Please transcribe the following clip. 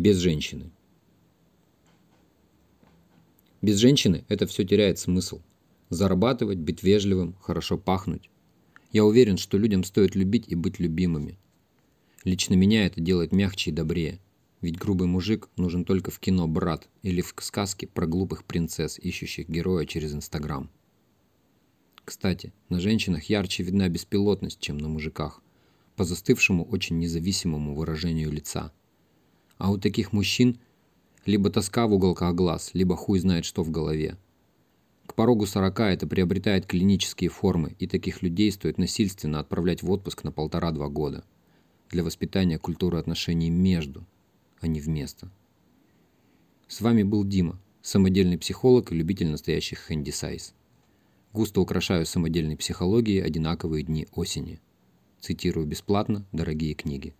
Без женщины. Без женщины это все теряет смысл. Зарабатывать, быть вежливым, хорошо пахнуть. Я уверен, что людям стоит любить и быть любимыми. Лично меня это делает мягче и добрее. Ведь грубый мужик нужен только в кино «Брат» или в сказке про глупых принцесс, ищущих героя через Инстаграм. Кстати, на женщинах ярче видна беспилотность, чем на мужиках, по застывшему очень независимому выражению лица. А у таких мужчин либо тоска в уголках глаз, либо хуй знает что в голове. К порогу 40 это приобретает клинические формы, и таких людей стоит насильственно отправлять в отпуск на полтора-два года для воспитания культуры отношений между, а не вместо. С вами был Дима, самодельный психолог и любитель настоящих хэндисайз. Густо украшаю самодельной психологией одинаковые дни осени. Цитирую бесплатно дорогие книги.